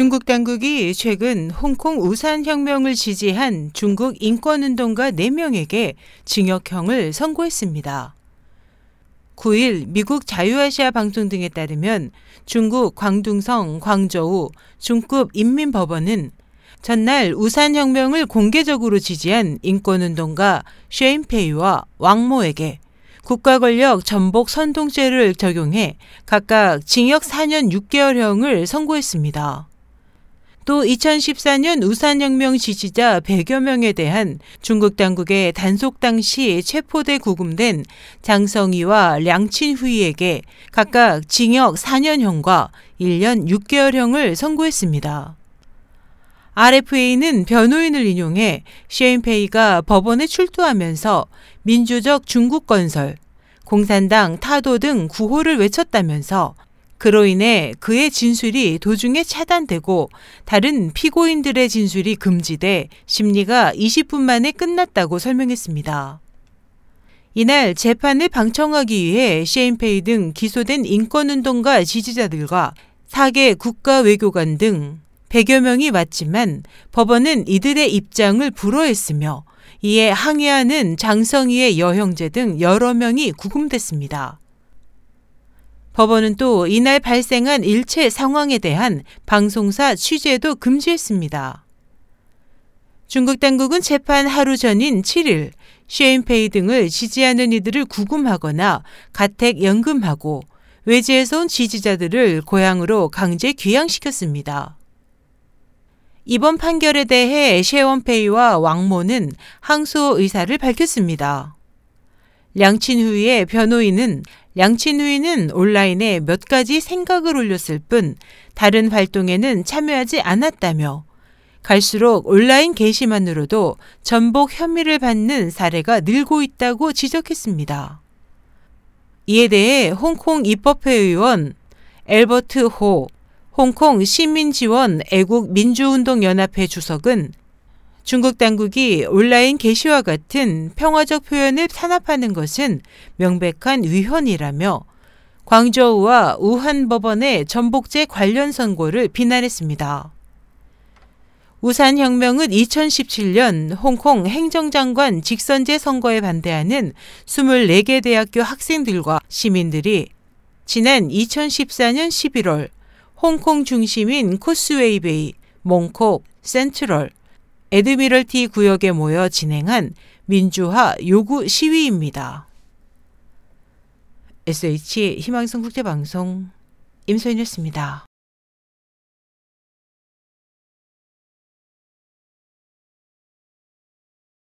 중국 당국이 최근 홍콩 우산 혁명을 지지한 중국 인권운동가 4명에게 징역형을 선고했습니다. 9일 미국 자유아시아 방송 등에 따르면 중국 광둥성 광저우 중급 인민법원은 전날 우산혁명을 공개적으로 지지한 인권운동가 쉐인페이와 왕모에게 국가 권력 전복 선동죄를 적용해 각각 징역 4년 6개월형을 선고했습니다. 또 2014년 우산혁명 지지자 100여 명에 대한 중국 당국의 단속 당시 체포돼 구금된 장성희와 량친후이에게 각각 징역 4년형과 1년 6개월형을 선고했습니다. RFA는 변호인을 인용해 셰인페이가 법원에 출두하면서 민주적 중국 건설, 공산당 타도 등 구호를 외쳤다면서 그로 인해 그의 진술이 도중에 차단되고 다른 피고인들의 진술이 금지돼 심리가 20분 만에 끝났다고 설명했습니다. 이날 재판을 방청하기 위해 셰인페이 등 기소된 인권운동가 지지자들과 4개 국가 외교관 등 100여 명이 왔지만 법원은 이들의 입장을 불허했으며 이에 항의하는 장성희의 여형제 등 여러 명이 구금됐습니다. 법원은 또 이날 발생한 일체 상황에 대한 방송사 취재도 금지했습니다. 중국 당국은 재판 하루 전인 7일 쉐인페이 등을 지지하는 이들을 구금하거나 가택 연금하고 외지에서 온 지지자들을 고향으로 강제 귀양시켰습니다. 이번 판결에 대해 셰원페이와 왕모는 항소 의사를 밝혔습니다. 량친후의 변호인은 량친후이는 온라인에 몇 가지 생각을 올렸을 뿐 다른 활동에는 참여하지 않았다며 갈수록 온라인 게시만으로도 전복 혐의를 받는 사례가 늘고 있다고 지적했습니다. 이에 대해 홍콩 입법회 의원 엘버트 호 홍콩 시민지원 애국민주운동연합회 주석은 중국 당국이 온라인 게시와 같은 평화적 표현을 탄압하는 것은 명백한 위헌이라며 광저우와 우한 법원의 전복제 관련 선고를 비난했습니다. 우산 혁명은 2017년 홍콩 행정장관 직선제 선거에 반대하는 24개 대학교 학생들과 시민들이 지난 2014년 11월 홍콩 중심인 코스웨이베이, 몽콕, 센트럴, 에드미럴티 구역에 모여 진행한 민주화 요구 시위입니다. SH 희망성 국제방송 임소연이었습니다.